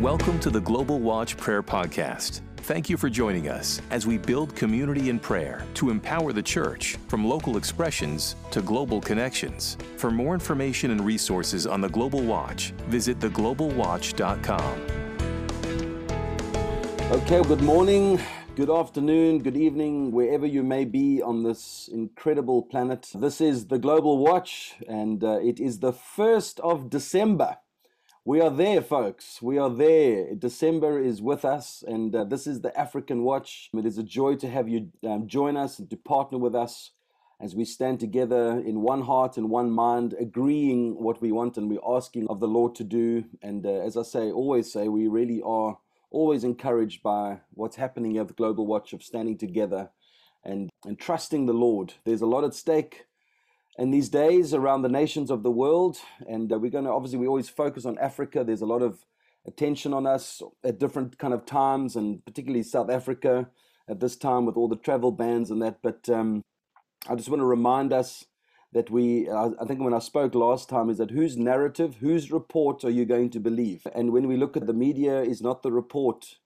Welcome to the Global Watch Prayer Podcast. Thank you for joining us as we build community in prayer to empower the church from local expressions to global connections. For more information and resources on the Global Watch, visit theglobalwatch.com. Okay, good morning, good afternoon, good evening, wherever you may be on this incredible planet. This is the Global Watch, and uh, it is the 1st of December. We are there, folks. We are there. December is with us, and uh, this is the African Watch. It is a joy to have you um, join us and to partner with us as we stand together in one heart and one mind, agreeing what we want and we're asking of the Lord to do. And uh, as I say, always say, we really are always encouraged by what's happening at the Global Watch of standing together and, and trusting the Lord. There's a lot at stake in these days around the nations of the world. And uh, we're going to obviously, we always focus on Africa. There's a lot of attention on us at different kind of times, and particularly South Africa at this time with all the travel bans and that. But um, I just want to remind us that we, I think when I spoke last time, is that whose narrative, whose report are you going to believe? And when we look at the media, is not the report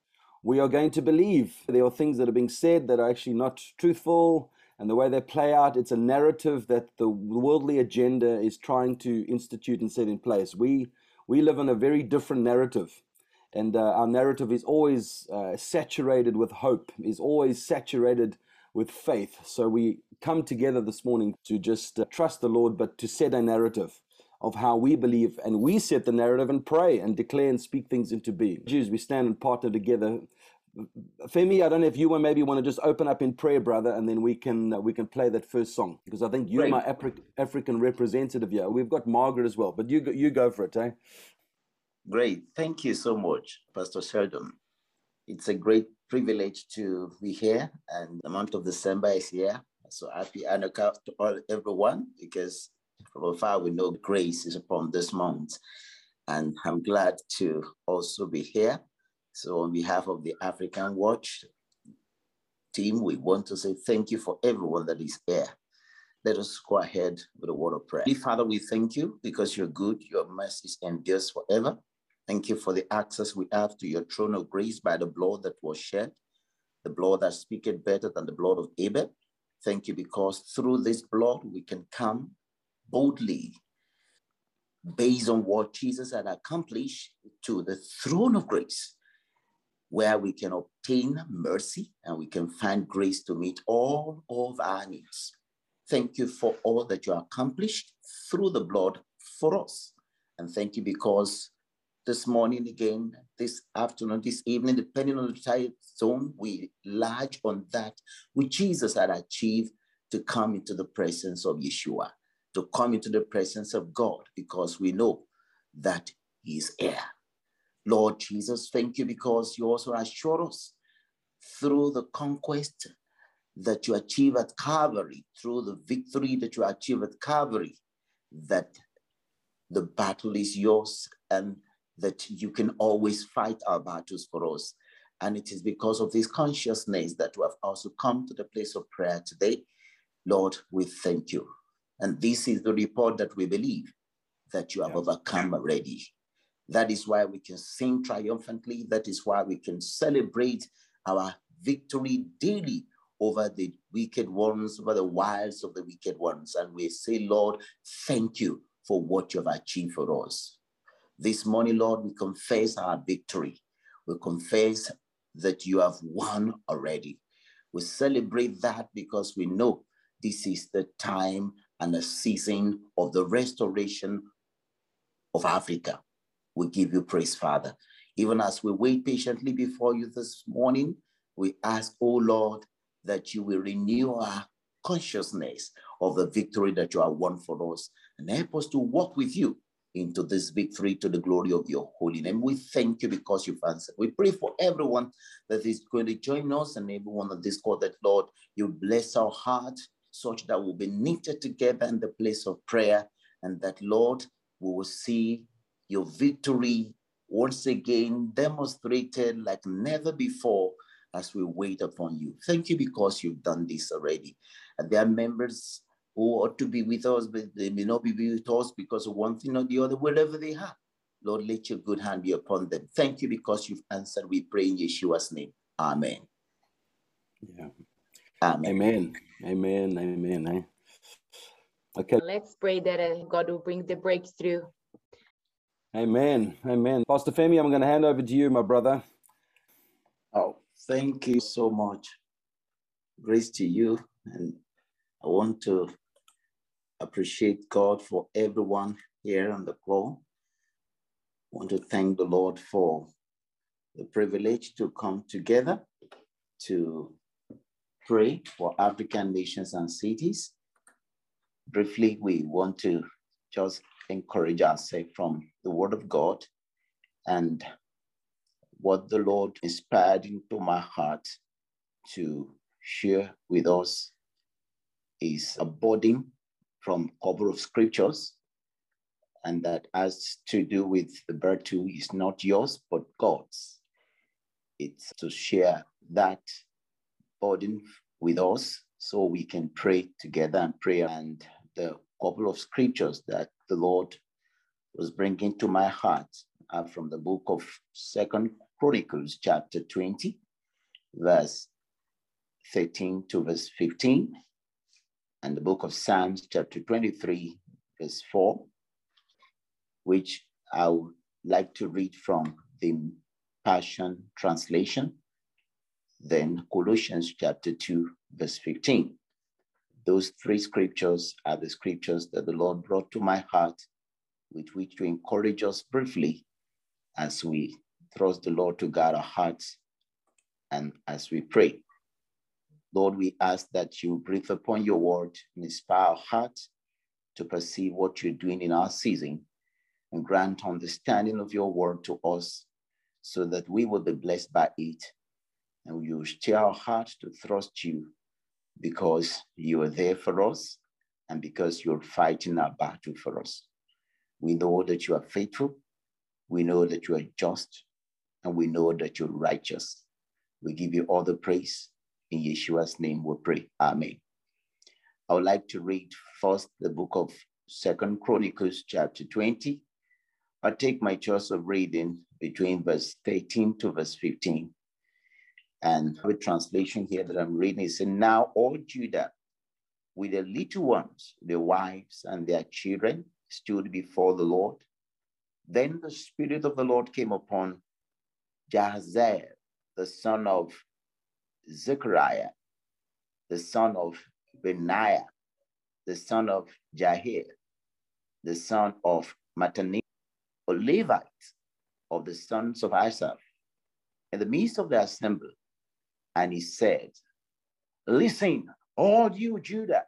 we are going to believe. There are things that are being said that are actually not truthful and the way they play out, it's a narrative that the worldly agenda is trying to institute and set in place. We we live in a very different narrative, and uh, our narrative is always uh, saturated with hope, is always saturated with faith. So we come together this morning to just uh, trust the Lord, but to set a narrative of how we believe, and we set the narrative and pray and declare and speak things into being. Jews, we stand and partner together Femi, I don't know if you want maybe want to just open up in prayer, brother, and then we can uh, we can play that first song because I think you're my Afri- African representative here. We've got Margaret as well, but you go, you go for it, eh? Great, thank you so much, Pastor Sheldon. It's a great privilege to be here, and the month of December is here. So happy Hanukkah to all everyone because from afar we know grace is upon this month, and I'm glad to also be here so on behalf of the African Watch team, we want to say thank you for everyone that is here. Let us go ahead with a word of prayer. Father, we thank you because you're good, your mercy endures forever. Thank you for the access we have to your throne of grace by the blood that was shed, the blood that speaketh better than the blood of Abel. Thank you because through this blood we can come boldly based on what Jesus had accomplished to the throne of grace where we can obtain mercy and we can find grace to meet all of our needs. Thank you for all that you accomplished through the blood for us. And thank you because this morning again, this afternoon, this evening, depending on the time zone, we large on that which Jesus had achieved to come into the presence of Yeshua, to come into the presence of God, because we know that He is here. Lord Jesus, thank you because you also assure us through the conquest that you achieve at Calvary, through the victory that you achieve at Calvary, that the battle is yours and that you can always fight our battles for us. And it is because of this consciousness that we have also come to the place of prayer today. Lord, we thank you. And this is the report that we believe that you have overcome already. That is why we can sing triumphantly. That is why we can celebrate our victory daily over the wicked ones, over the wiles of the wicked ones. And we say, Lord, thank you for what you have achieved for us. This morning, Lord, we confess our victory. We confess that you have won already. We celebrate that because we know this is the time and the season of the restoration of Africa. We give you praise, Father. Even as we wait patiently before you this morning, we ask, oh Lord, that you will renew our consciousness of the victory that you have won for us and help us to walk with you into this victory to the glory of your holy name. We thank you because you've answered. We pray for everyone that is going to join us and everyone on this call that, Lord, you bless our heart such that we'll be knitted together in the place of prayer and that, Lord, we will see your victory once again demonstrated like never before as we wait upon you. Thank you because you've done this already. And there are members who ought to be with us, but they may not be with us because of one thing or the other, wherever they are. Lord, let your good hand be upon them. Thank you because you've answered. We pray in Yeshua's name. Amen. Yeah. Amen. Amen. Amen. Amen. Eh? Okay. Let's pray that uh, God will bring the breakthrough. Amen. Amen. Pastor Femi, I'm going to hand over to you, my brother. Oh, thank you so much. Grace to you. And I want to appreciate God for everyone here on the call. I want to thank the Lord for the privilege to come together to pray for African nations and cities. Briefly, we want to just encourage ourselves from the Word of God and what the Lord inspired into my heart to share with us is a burden from couple of scriptures, and that has to do with the virtue is not yours, but God's. It's to share that burden with us so we can pray together and pray. And the couple of scriptures that the Lord was bringing to my heart are from the book of Second Chronicles, chapter 20, verse 13 to verse 15, and the book of Psalms, chapter 23, verse 4, which I would like to read from the Passion Translation. Then Colossians chapter 2, verse 15. Those three scriptures are the scriptures that the Lord brought to my heart, with which to encourage us briefly as we trust the Lord to guard our hearts and as we pray. Lord, we ask that you breathe upon your word and inspire our hearts to perceive what you're doing in our season and grant understanding of your word to us so that we will be blessed by it and you will stir our heart to trust you because you are there for us and because you're fighting our battle for us. We know that you are faithful, we know that you are just, and we know that you're righteous. We give you all the praise. In Yeshua's name we pray. Amen. I would like to read first the book of Second Chronicles, chapter 20. I take my choice of reading between verse 13 to verse 15. And the translation here that I'm reading is Now all Judah, with their little ones, their wives, and their children, stood before the Lord. Then the Spirit of the Lord came upon Jahaziel, the son of Zechariah, the son of Benaiah, the son of Jahir, the son of Matani, a Levite of the sons of Asaph, in the midst of the assembly and he said, Listen, all you Judah,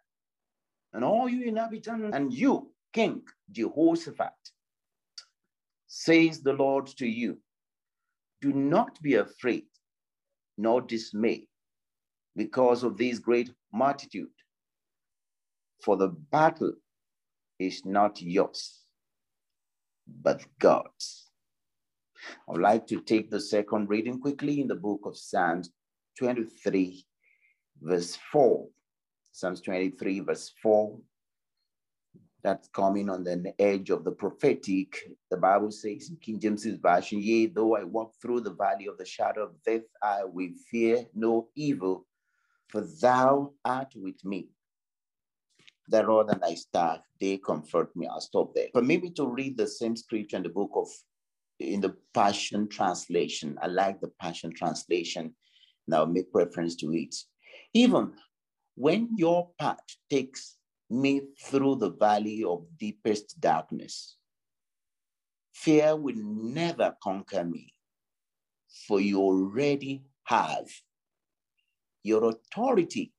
and all you inhabitants, and you, King Jehoshaphat, says the Lord to you, do not be afraid nor dismay because of this great multitude, for the battle is not yours, but God's. I would like to take the second reading quickly in the book of Psalms 23, verse 4. Psalms 23, verse 4. That's coming on the edge of the prophetic. The Bible says in King James's version, Yea, though I walk through the valley of the shadow of death, I will fear no evil, for thou art with me. The rod and thy staff, they comfort me. I'll stop there. But maybe to read the same scripture in the book of in the Passion Translation. I like the Passion Translation. Now make reference to it. Even when your path takes me through the valley of deepest darkness, fear will never conquer me, for you already have. Your authority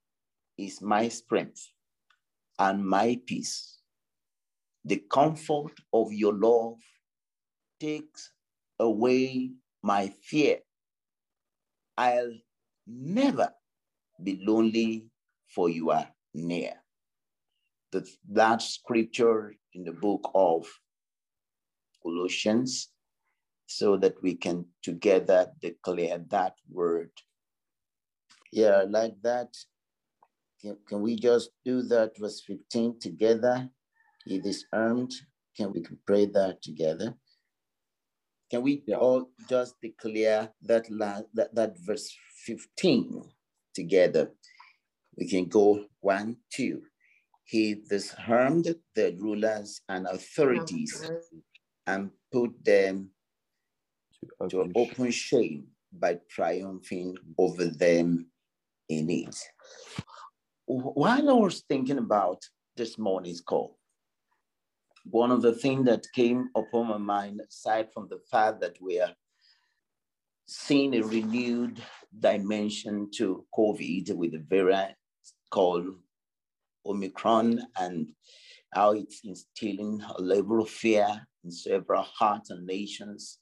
is my strength and my peace. The comfort of your love takes away my fear. I'll never be lonely, for you are near. That, that scripture in the book of Colossians, so that we can together declare that word. Yeah, like that. Can, can we just do that verse 15 together? It is armed. Can we pray that together? Can we Yeah. all just declare that, la- that that verse 15 together? We can go one, two. He disarmed the rulers and authorities and put them To to open open shame by triumphing over them in it. While I was thinking about this morning's call, one of the things that came upon my mind, aside from the fact that we are seeing a renewed dimension to COVID with the variant called Omicron and how it's instilling a level of fear in several hearts and nations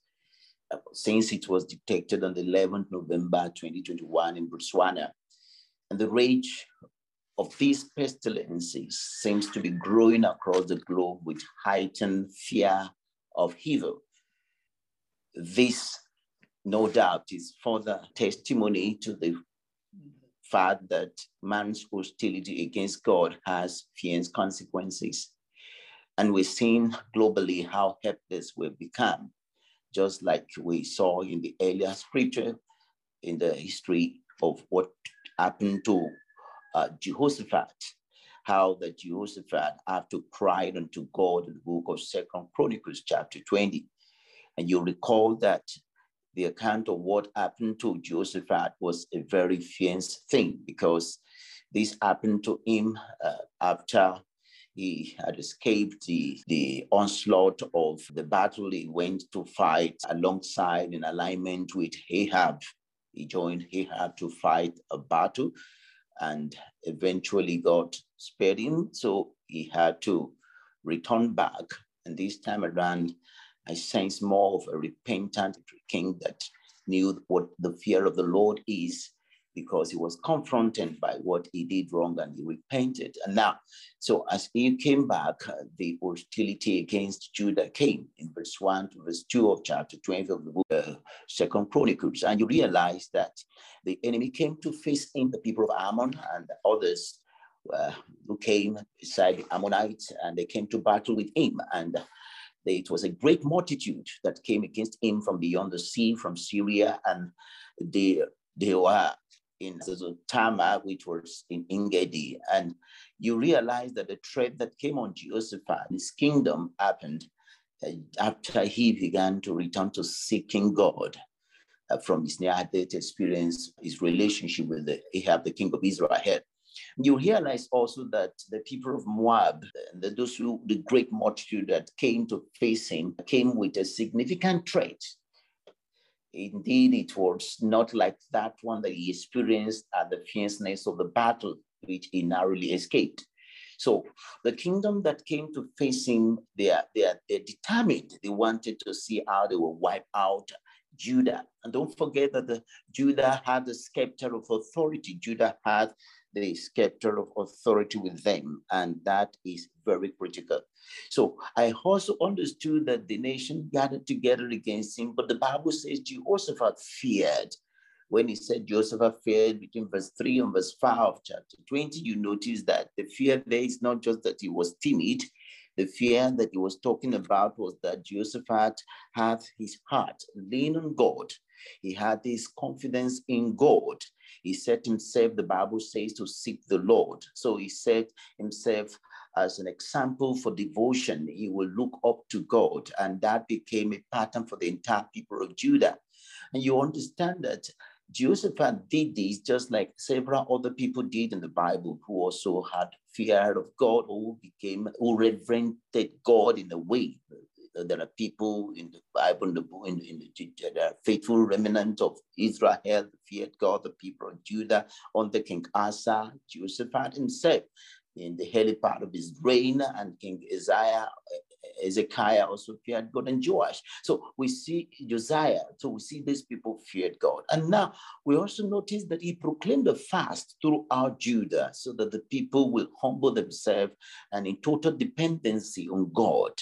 uh, since it was detected on the 11th November 2021 in Botswana. And the rage of these pestilences seems to be growing across the globe with heightened fear of evil. This, no doubt, is further testimony to the fact that man's hostility against God has fierce consequences. And we've seen globally how helpless we've become, just like we saw in the earlier scripture in the history of what happened to uh, Jehoshaphat, how that Jehoshaphat after cried unto God in the book of Second Chronicles chapter 20. And you recall that the account of what happened to Jehoshaphat was a very fierce thing because this happened to him uh, after he had escaped the, the onslaught of the battle. He went to fight alongside in alignment with Ahab. He joined Ahab to fight a battle and eventually God spared him. So he had to return back. And this time around, I sense more of a repentant king that knew what the fear of the Lord is because he was confronted by what he did wrong and he repented. And now, so as he came back, uh, the hostility against Judah came in verse 1 to verse 2 of chapter 20 of the book, uh, Second Chronicles. And you realize that the enemy came to face in the people of Ammon and others uh, who came beside the Ammonites and they came to battle with him. And it was a great multitude that came against him from beyond the sea, from Syria, and they, they were in Tama, which was in Engedi. And you realize that the threat that came on Jehoshaphat, his kingdom happened uh, after he began to return to seeking God uh, from his near-death experience, his relationship with the, Ahab, the king of Israel. You realize also that the people of Moab, the, those who, the great multitude that came to face him, came with a significant threat. Indeed, it was not like that one that he experienced at the fierceness of the battle, which he narrowly escaped. So the kingdom that came to face him, they are, they are they're determined. They wanted to see how they will wipe out Judah. And don't forget that the Judah had the scepter of authority. Judah had the scepter of authority with them, and that is very critical. So I also understood that the nation gathered together against him, but the Bible says Jehoshaphat feared. When he said Jehoshaphat feared between verse 3 and verse 5 of chapter 20, you notice that the fear there is not just that he was timid, the fear that he was talking about was that Jehoshaphat had his heart lean on God. He had this confidence in God. He set himself, the Bible says, to seek the Lord. So he set himself as an example for devotion. He will look up to God, and that became a pattern for the entire people of Judah. And you understand that Jehoshaphat did this just like several other people did in the Bible who also had fear of God, who became, who reverenced God in a way. There are people in the Bible, in the, in, in the, there are faithful remnant of Israel, feared God, the people of Judah, under King Asa, Jehoshaphat himself in the early part of his reign, and King Isaiah, Ezekiah also feared God, and Joash. So we see Josiah. So we see these people feared God. And now we also notice that he proclaimed a fast throughout Judah so that the people will humble themselves and in total dependency on God.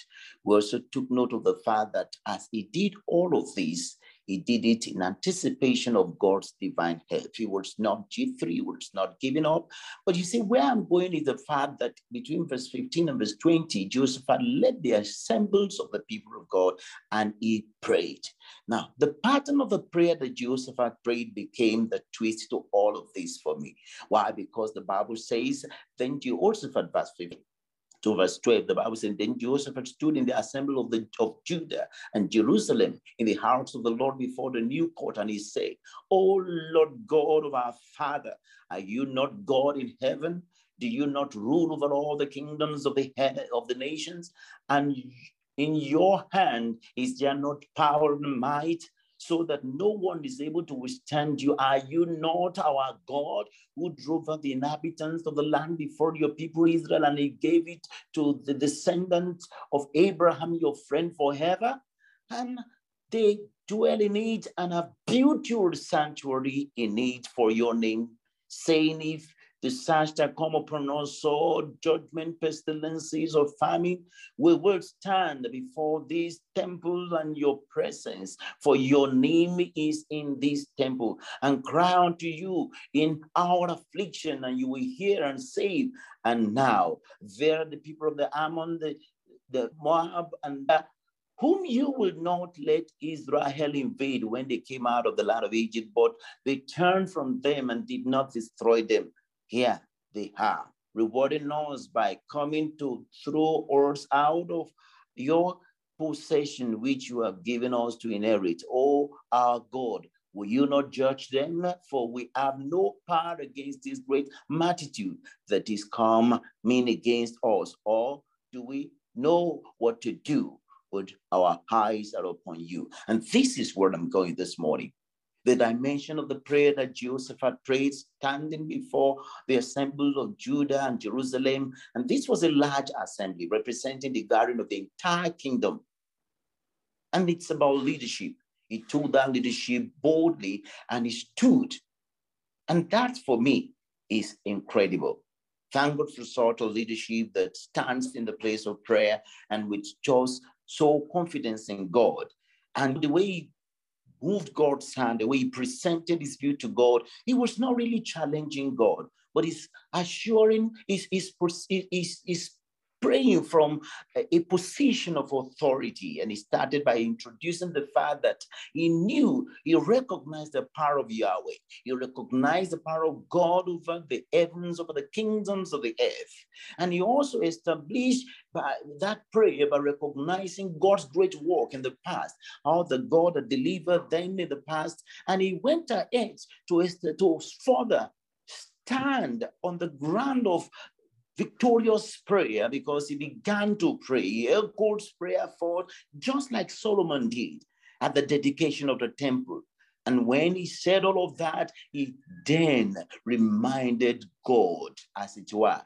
We also took note of the fact that as he did all of this, He did it in anticipation of God's divine help. He was not G3, he was not giving up. But you see, where I'm going is the fact that between verse 15 and verse 20, Jehoshaphat led the assemblies of the people of God and he prayed. Now, the pattern of the prayer that Jehoshaphat prayed became the twist to all of this for me. Why? Because the Bible says, then Jehoshaphat, verse 15, to verse 12, the Bible says, Then Jehoshaphat stood in the assembly of, the, of Judah and Jerusalem in the house of the Lord before the new court, and he said, O Lord God of our Father, are you not God in heaven? Do you not rule over all the kingdoms of the head of the nations? And in your hand is there not power and might? So that no one is able to withstand you. Are you not our God who drove out the inhabitants of the land before your people Israel and he gave it to the descendants of Abraham, your friend, forever? And they dwell in it and have built your sanctuary in it for your name, saying, If disaster come upon us, or judgment, pestilences, or famine, we will stand before this temple and your presence, for your name is in this temple, and cry unto you in our affliction, and you will hear and save. And now, there are the people of the Ammon, the, the Moab, and whom you will not let Israel invade when they came out of the land of Egypt, but they turned from them and did not destroy them. Here they are, rewarding us by coming to throw us out of your possession, which you have given us to inherit. Oh, our God, will you not judge them? For we have no power against this great multitude that is come mean against us. Or do we know what to do? But our eyes are upon you. And this is where I'm going this morning the dimension of the prayer that Jehoshaphat prayed standing before the assembly of Judah and Jerusalem. And this was a large assembly representing the gathering of the entire kingdom. And it's about leadership. He took that leadership boldly and he stood. And that for me is incredible. Thank God for sort of leadership that stands in the place of prayer and which shows so confidence in God. And the way moved God's hand, the way he presented his view to God, he was not really challenging God, but he's assuring, he's, he's, he's, he's praying from a position of authority. And he started by introducing the fact that he knew, he recognized the power of Yahweh. He recognized the power of God over the heavens, over the kingdoms of the earth. And he also established by that prayer by recognizing God's great work in the past, how the God that delivered them in the past. And he went ahead to, to further stand on the ground of victorious prayer because he began to pray. a God's prayer for just like Solomon did at the dedication of the temple. And when he said all of that, he then reminded God, as it were,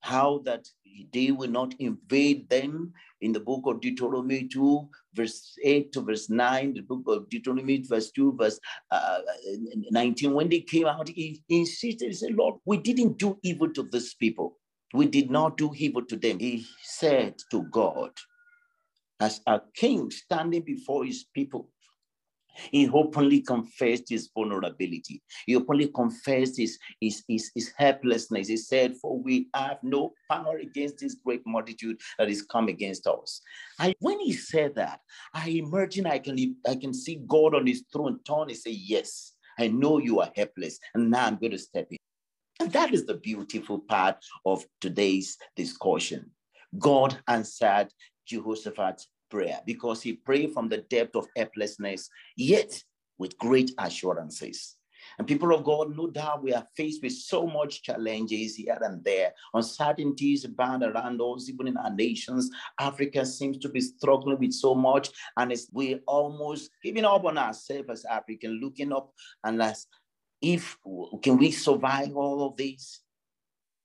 how that they will not invade them in the book of Deuteronomy 2, verse 8 to verse 9, the book of Deuteronomy, verse 2, verse uh, 19. When they came out, he insisted, he said, Lord, we didn't do evil to these people. We did not do evil to them. He said to God, as a king standing before his people, he openly confessed his vulnerability. He openly confessed his, his, his, his, helplessness. He said, For we have no power against this great multitude that is come against us. I, when he said that, I imagine I can, I can see God on his throne turn and say, Yes, I know you are helpless. And now I'm going to step in. And that is the beautiful part of today's discussion. God answered Jehoshaphat's prayer because he prayed from the depth of helplessness, yet with great assurances. And people of God, no doubt we are faced with so much challenges here and there, uncertainties abound around us, even in our nations. Africa seems to be struggling with so much, and it's, we're almost giving up on ourselves as African, looking up and as if can we survive all of this?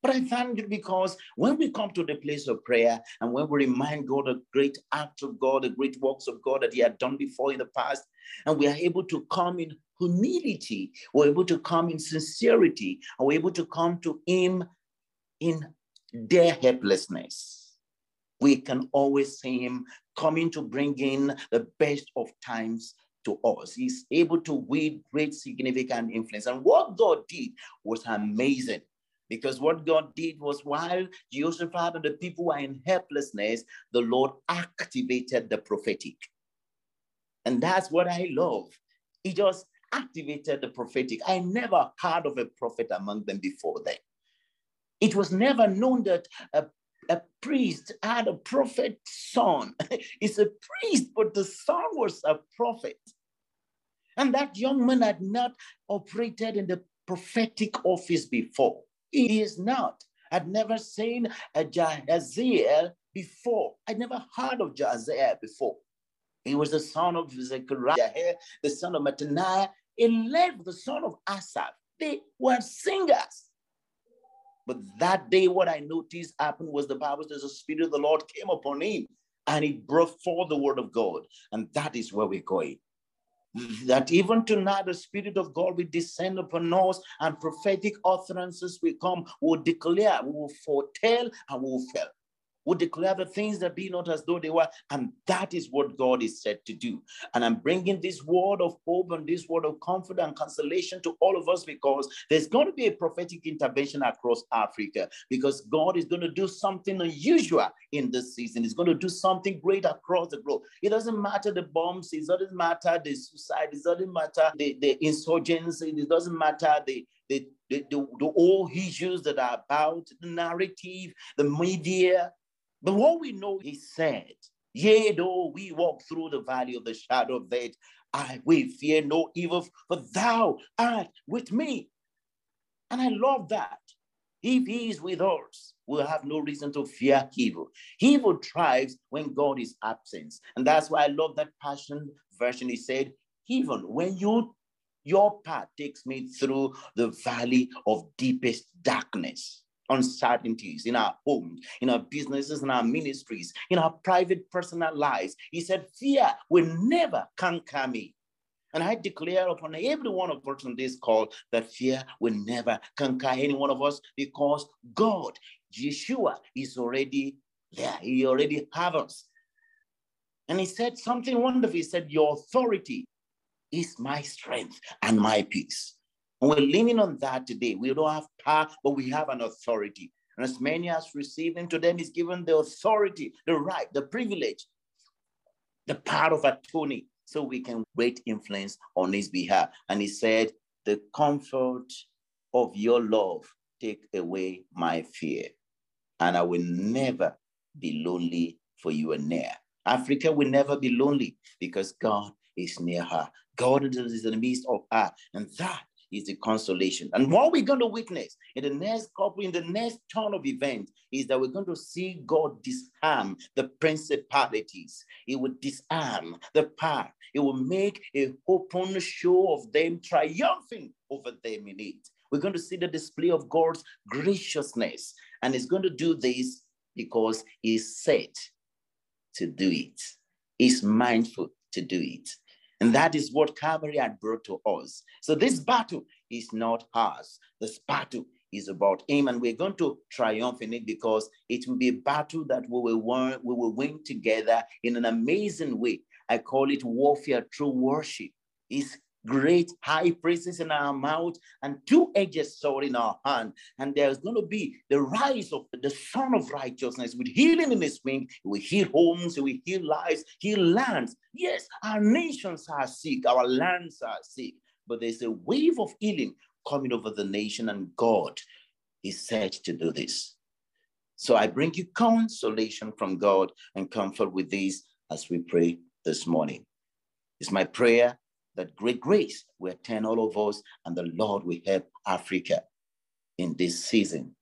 But I thank you because when we come to the place of prayer and when we remind God of great acts of God, the great works of God that He had done before in the past, and we are able to come in humility, we're able to come in sincerity, and we're able to come to Him in their helplessness. We can always see Him coming to bring in the best of times to us. He's able to wield great significant influence. And what God did was amazing. Because what God did was while Jehoshaphat and the people were in helplessness, the Lord activated the prophetic. And that's what I love. He just activated the prophetic. I never heard of a prophet among them before then. It was never known that a, a priest had a prophet son. it's a priest, but the son was a prophet. And that young man had not operated in the prophetic office before. He is not. I'd never seen a Jahaziel before. I'd never heard of Jahaziel before. He was the son of Zechariah, the son of Mattaniah, Eliab, the son of Asaph. They were singers. But that day, what I noticed happened was the Bible says the Spirit of the Lord came upon him and he brought forth the word of God. And that is where we're going that even tonight the Spirit of God will descend upon us and prophetic utterances will come, will declare, will foretell, and will would declare the things that be not as though they were. And that is what God is said to do. And I'm bringing this word of hope and this word of comfort and consolation to all of us because there's going to be a prophetic intervention across Africa because God is going to do something unusual in this season. He's going to do something great across the globe. It doesn't matter the bombs, it doesn't matter the suicide, it doesn't matter the, the insurgency, it doesn't matter the the, the, the, the all issues that are about the narrative, the media, but what we know, he said, Yea, though we walk through the valley of the shadow of death, I will fear no evil, for thou art with me. And I love that. If he is with us, we'll have no reason to fear evil. Evil thrives when God is absent. And that's why I love that passion version. He said, even when you your path takes me through the valley of deepest darkness uncertainties in our homes, in our businesses, in our ministries, in our private personal lives. He said, Fear will never conquer me. And I declare upon every one of us on this call that fear will never conquer any one of us because God, Yeshua, is already there. He already have us. And he said something wonderful. He said, Your authority is my strength and my peace. We're leaning on that today. We don't have power, but we have an authority. And as many as receive him, to them is given the authority, the right, the privilege, the power of attorney, so we can great influence on his behalf. And he said, The comfort of your love take away my fear, and I will never be lonely for you are near. Africa will never be lonely because God is near her. God is in the midst of her. And that is the consolation. And what we're going to witness in the next couple, in the next turn of events, is that we're going to see God disarm the principalities. He will disarm the power. He will make a open show of them triumphing over them in it. We're going to see the display of God's graciousness. And he's going to do this because he's set to do it. He's mindful to do it. And that is what Calvary had brought to us. So this battle is not ours. This battle is about him, and we're going to triumph in it because it will be a battle that we will win, we will win together in an amazing way. I call it warfare through worship. It's great high praises in our mouth and two-edged sword in our hand. And there's going to be the rise of the Son of Righteousness with healing in his wing. Will heal homes, will heal lives, heal lands. Yes, our nations are sick, our lands are sick, but there's a wave of healing coming over the nation, and God is set to do this. So I bring you consolation from God and comfort with these as we pray this morning. It's my prayer that great grace will attend all of us, and the Lord will help Africa in this season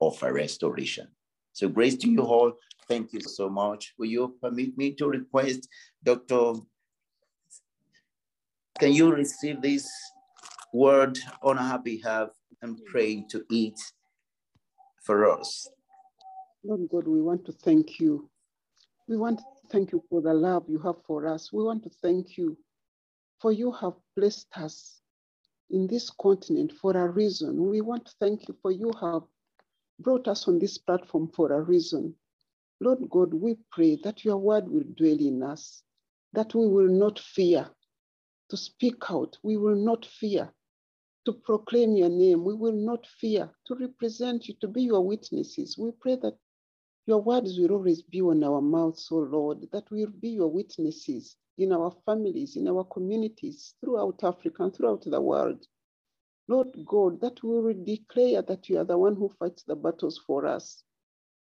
of a restoration. So, grace to you all. Thank you so much. Will you permit me to request Dr. Can you receive this word on our behalf and pray to eat for us? Lord God, we want to thank you. We want to thank you for the love you have for us. We want to thank you for you have placed us in this continent for a reason. We want to thank you for you have brought us on this platform for a reason. Lord God, we pray that your word will dwell in us, that we will not fear, to speak out. We will not fear to proclaim your name. We will not fear to represent you, to be your witnesses. We pray that your words will always be on our mouths, O Lord, that we'll be your witnesses in our families, in our communities, throughout Africa and throughout the world. Lord God, that we will declare that you are the one who fights the battles for us,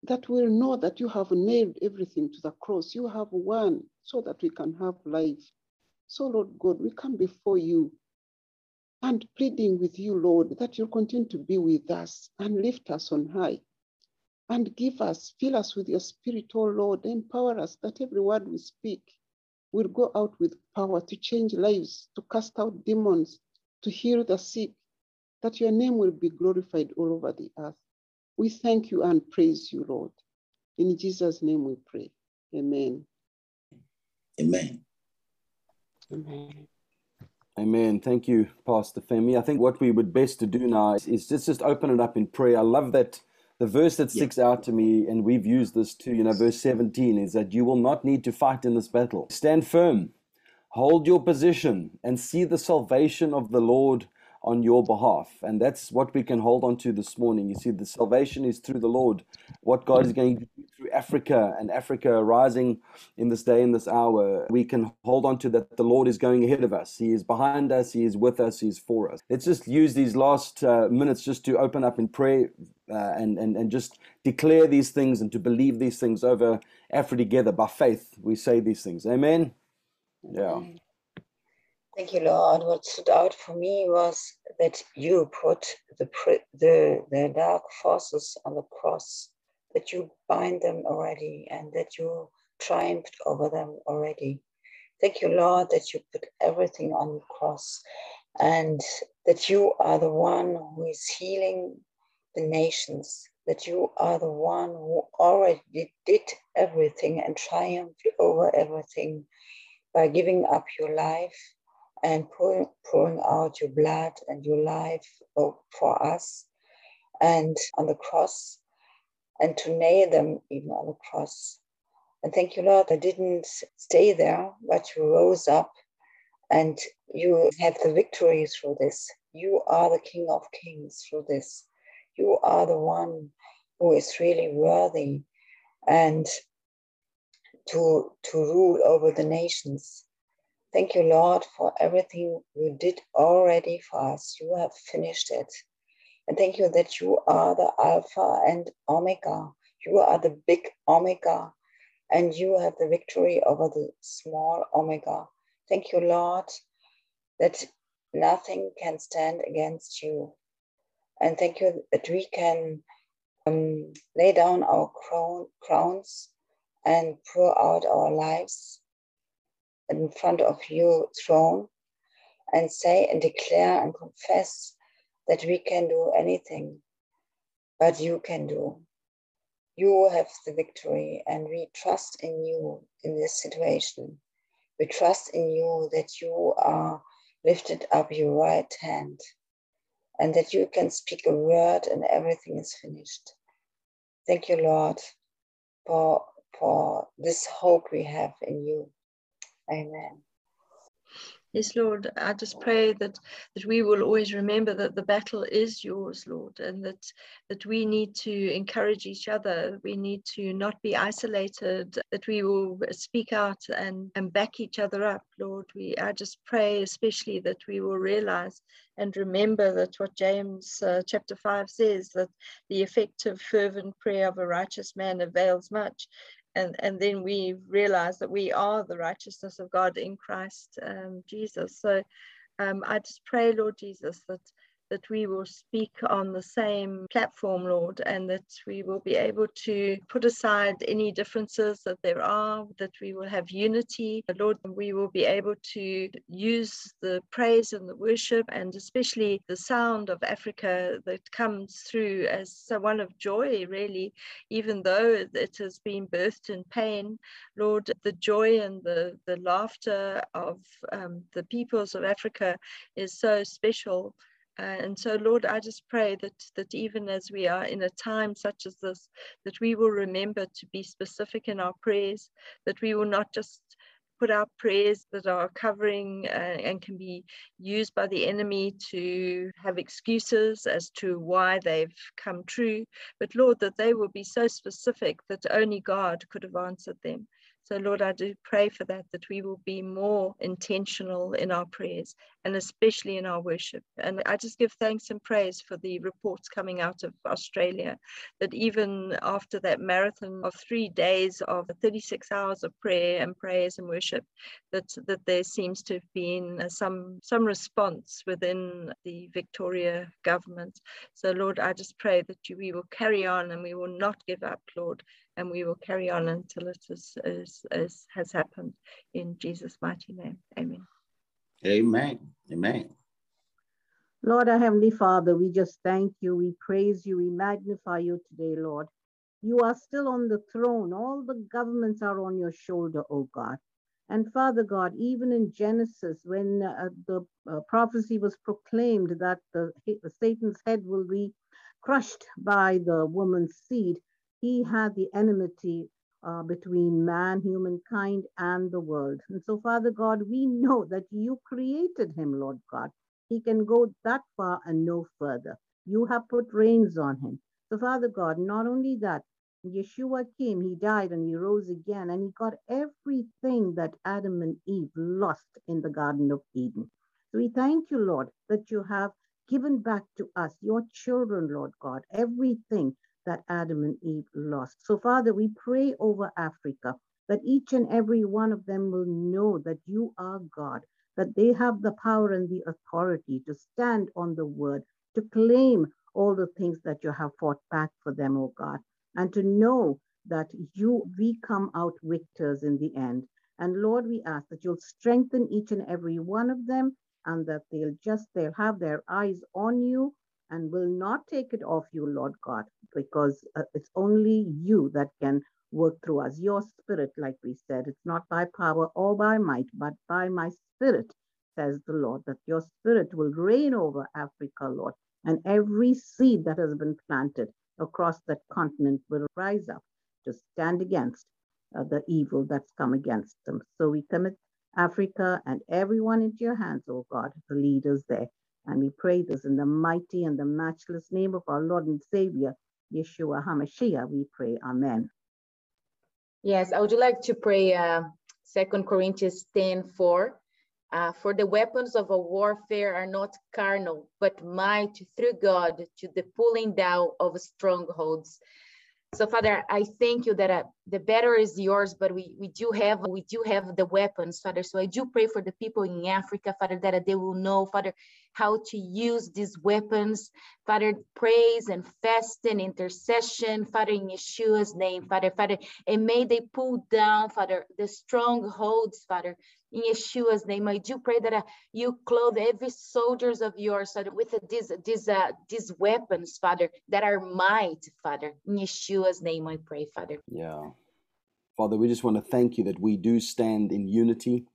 that we'll know that you have nailed everything to the cross. You have won so that we can have life. So, Lord God, we come before you and pleading with you, Lord, that you'll continue to be with us and lift us on high and give us, fill us with your spirit, oh Lord, empower us that every word we speak will go out with power to change lives, to cast out demons, to heal the sick, that your name will be glorified all over the earth. We thank you and praise you, Lord. In Jesus' name we pray. Amen. Amen. Amen. Amen. Thank you, Pastor Femi. I think what we would best to do now is, is just, just open it up in prayer. I love that the verse that sticks yeah. out to me, and we've used this too, you know, verse 17 is that you will not need to fight in this battle. Stand firm, hold your position, and see the salvation of the Lord on your behalf. And that's what we can hold on to this morning. You see, the salvation is through the Lord. What God is going to do through Africa and Africa rising in this day, in this hour, we can hold on to that the Lord is going ahead of us. He is behind us, He is with us, He is for us. Let's just use these last uh, minutes just to open up in prayer uh, and, and, and just declare these things and to believe these things over Africa together. By faith, we say these things. Amen. Yeah. Thank you, Lord. What stood out for me was that you put the, the, the dark forces on the cross, that you bind them already, and that you triumphed over them already. Thank you, Lord, that you put everything on the cross and that you are the one who is healing the nations, that you are the one who already did everything and triumphed over everything by giving up your life and pour, pouring out your blood and your life for us and on the cross and to nail them even on the cross. And thank you, Lord, I didn't stay there, but you rose up and you have the victory through this. You are the King of Kings through this. You are the one who is really worthy and to, to rule over the nations. Thank you, Lord, for everything you did already for us. You have finished it. And thank you that you are the Alpha and Omega. You are the big Omega, and you have the victory over the small Omega. Thank you, Lord, that nothing can stand against you. And thank you that we can um, lay down our crown, crowns and pour out our lives in front of your throne and say and declare and confess that we can do anything, but you can do. You have the victory, and we trust in you in this situation. We trust in you that you are lifted up your right hand and that you can speak a word and everything is finished. Thank you, Lord, for, for this hope we have in you. Amen. Yes, Lord, I just pray that that we will always remember that the battle is yours, Lord, and that that we need to encourage each other. We need to not be isolated. That we will speak out and and back each other up, Lord. We I just pray especially that we will realize and remember that what James uh, chapter five says that the effective fervent prayer of a righteous man avails much, and and then we realize that we are the righteousness of God in Christ um, Jesus. So um, I just pray, Lord Jesus, that that we will speak on the same platform, Lord, and that we will be able to put aside any differences that there are, that we will have unity. Lord, we will be able to use the praise and the worship and especially the sound of Africa that comes through as one of joy, really, even though it has been birthed in pain. Lord, the joy and the, the laughter of um, the peoples of Africa is so special. And so, Lord, I just pray that that even as we are in a time such as this, that we will remember to be specific in our prayers, that we will not just put out prayers that are covering uh, and can be used by the enemy to have excuses as to why they've come true. But Lord, that they will be so specific that only God could have answered them. So, Lord, I do pray for that, that we will be more intentional in our prayers and especially in our worship. And I just give thanks and praise for the reports coming out of Australia that even after that marathon of three days of 36 hours of prayer and prayers and worship, that, that there seems to have been uh, some, some response within the Victoria government. So, Lord, I just pray that you, we will carry on and we will not give up, Lord and we will carry on until it is, is, is, has happened in Jesus' mighty name. Amen. Amen. Amen. Lord, our Heavenly Father, we just thank you, we praise you, we magnify you today, Lord. You are still on the throne. All the governments are on your shoulder, oh God. And Father God, even in Genesis, when uh, the uh, prophecy was proclaimed that the, Satan's head will be crushed by the woman's seed, he had the enmity uh, between man, humankind, and the world. And so, Father God, we know that you created him, Lord God. He can go that far and no further. You have put reins on him. So, Father God, not only that, Yeshua came, he died, and he rose again, and he got everything that Adam and Eve lost in the Garden of Eden. So we thank you, Lord, that you have given back to us, your children, Lord God, everything that Adam and Eve lost. So, Father, we pray over Africa that each and every one of them will know that you are God, that they have the power and the authority to stand on the word, to claim all the things that you have fought back for them, oh God, and to know that you we come out victors in the end. And Lord, we ask that you'll strengthen each and every one of them and that they'll just they'll have their eyes on you and will not take it off you, Lord God, because uh, it's only you that can work through us. Your spirit, like we said, it's not by power or by might, but by my spirit, says the Lord, that your spirit will reign over Africa, Lord, and every seed that has been planted across that continent will rise up to stand against uh, the evil that's come against them. So we commit Africa and everyone into your hands, oh God, the leaders there. And we pray this in the mighty and the matchless name of our Lord and Savior, Yeshua HaMashiach. We pray, Amen. Yes, I would like to pray uh, 2 Corinthians 10 4. Uh, for the weapons of a warfare are not carnal, but might through God to the pulling down of strongholds. So, Father, I thank you that uh, the better is yours, but we, we do have we do have the weapons, Father. So I do pray for the people in Africa, Father, that they will know, Father, how to use these weapons, Father, praise and fast and intercession, Father, in Yeshua's name, Father, Father, and may they pull down, Father, the strongholds, Father, in Yeshua's name. I do pray that uh, you clothe every soldiers of yours with uh, these these uh, these weapons, Father, that are might, Father. In Yeshua's name, I pray, Father. Yeah. Father, we just want to thank you that we do stand in unity.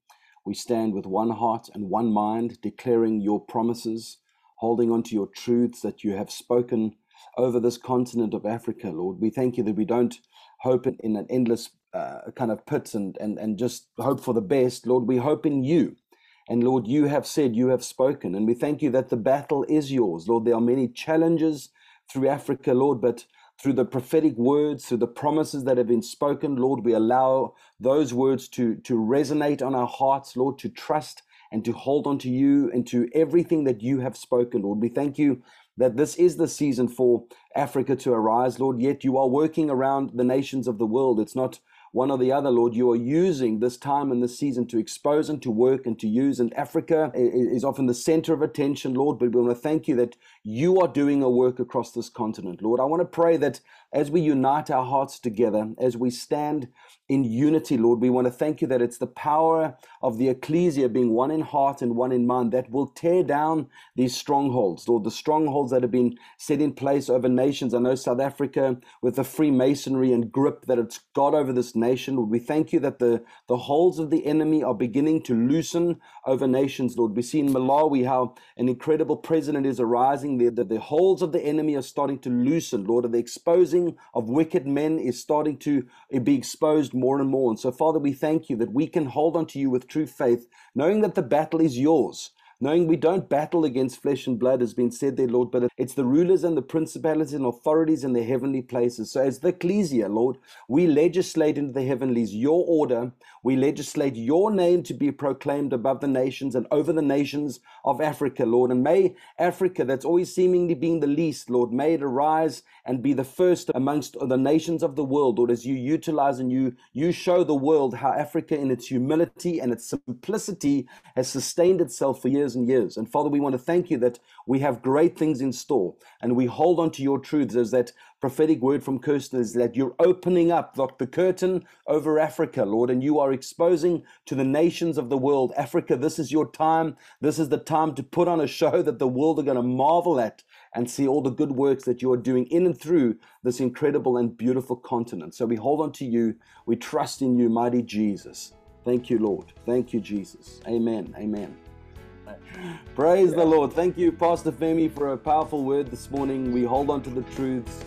We stand with one heart and one mind, declaring your promises, holding on to your truths that you have spoken over this continent of Africa, Lord. We thank you that we don't hope in an endless uh, kind of pit and, and, and just hope for the best. Lord, we hope in you. And Lord, you have said, you have spoken. And we thank you that the battle is yours. Lord, there are many challenges through Africa, Lord, but through the prophetic words, through the promises that have been spoken, Lord, we allow those words to, to resonate on our hearts, Lord, to trust and to hold on to you and to everything that you have spoken, Lord. We thank you that this is the season for Africa to arise, Lord, yet you are working around the nations of the world. It's not one or the other, Lord. You are using this time and this season to expose and to work and to use. And Africa is often the center of attention, Lord. But we want to thank you that you are doing a work across this continent, Lord. I want to pray that as we unite our hearts together, as we stand in unity, Lord, we want to thank you that it's the power of the ecclesia being one in heart and one in mind that will tear down these strongholds, Lord, the strongholds that have been set in place over nations. I know South Africa, with the Freemasonry and grip that it's got over this nation. Lord, we thank you that the, the holds of the enemy are beginning to loosen over nations, Lord. We see in Malawi how an incredible president is arising there, that the holds of the enemy are starting to loosen, Lord, the exposing of wicked men is starting to eh, be exposed more and more. And so, Father, we thank you that we can hold on to you with true faith, knowing that the battle is yours knowing we don't battle against flesh and blood, has been said there, Lord, but it's the rulers and the principalities and authorities in the heavenly places. So, as the ecclesia, Lord, we legislate into the heavenlies your order. We legislate your name to be proclaimed above the nations and over the nations of Africa, Lord. And may Africa, that's always seemingly being the least, Lord, may it arise and be the first amongst the nations of the world, Lord, as you utilize and you, you show the world how Africa, in its humility and its simplicity, has sustained itself for years years and years. And Father, we want to thank you that we have great things in store and we hold on to your truths as that prophetic word from Kirsten is that you're opening up the, the curtain over Africa, Lord, and you are exposing to the nations of the world, Africa, this is your time. This is the time to put on a show that the world are going to marvel at and see all the good works that you are doing in and through this incredible and beautiful continent. So we hold on to you. We trust in you, mighty Jesus. Thank you, Lord. Thank you, Jesus. Amen. Amen. Praise the Lord. Thank you, Pastor Femi, for a powerful word this morning. We hold on to the truths,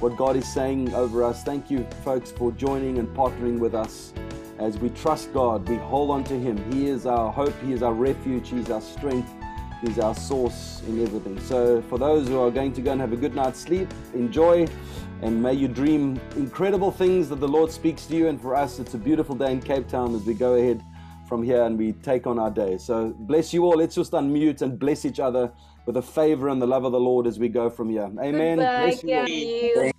what God is saying over us. Thank you, folks, for joining and partnering with us. As we trust God, we hold on to Him. He is our hope, He is our refuge, He's our strength, He's our source in everything. So, for those who are going to go and have a good night's sleep, enjoy and may you dream incredible things that the Lord speaks to you. And for us, it's a beautiful day in Cape Town as we go ahead from here and we take on our day. So bless you all. Let's just unmute and bless each other with the favor and the love of the Lord as we go from here. Amen. Goodbye, bless you.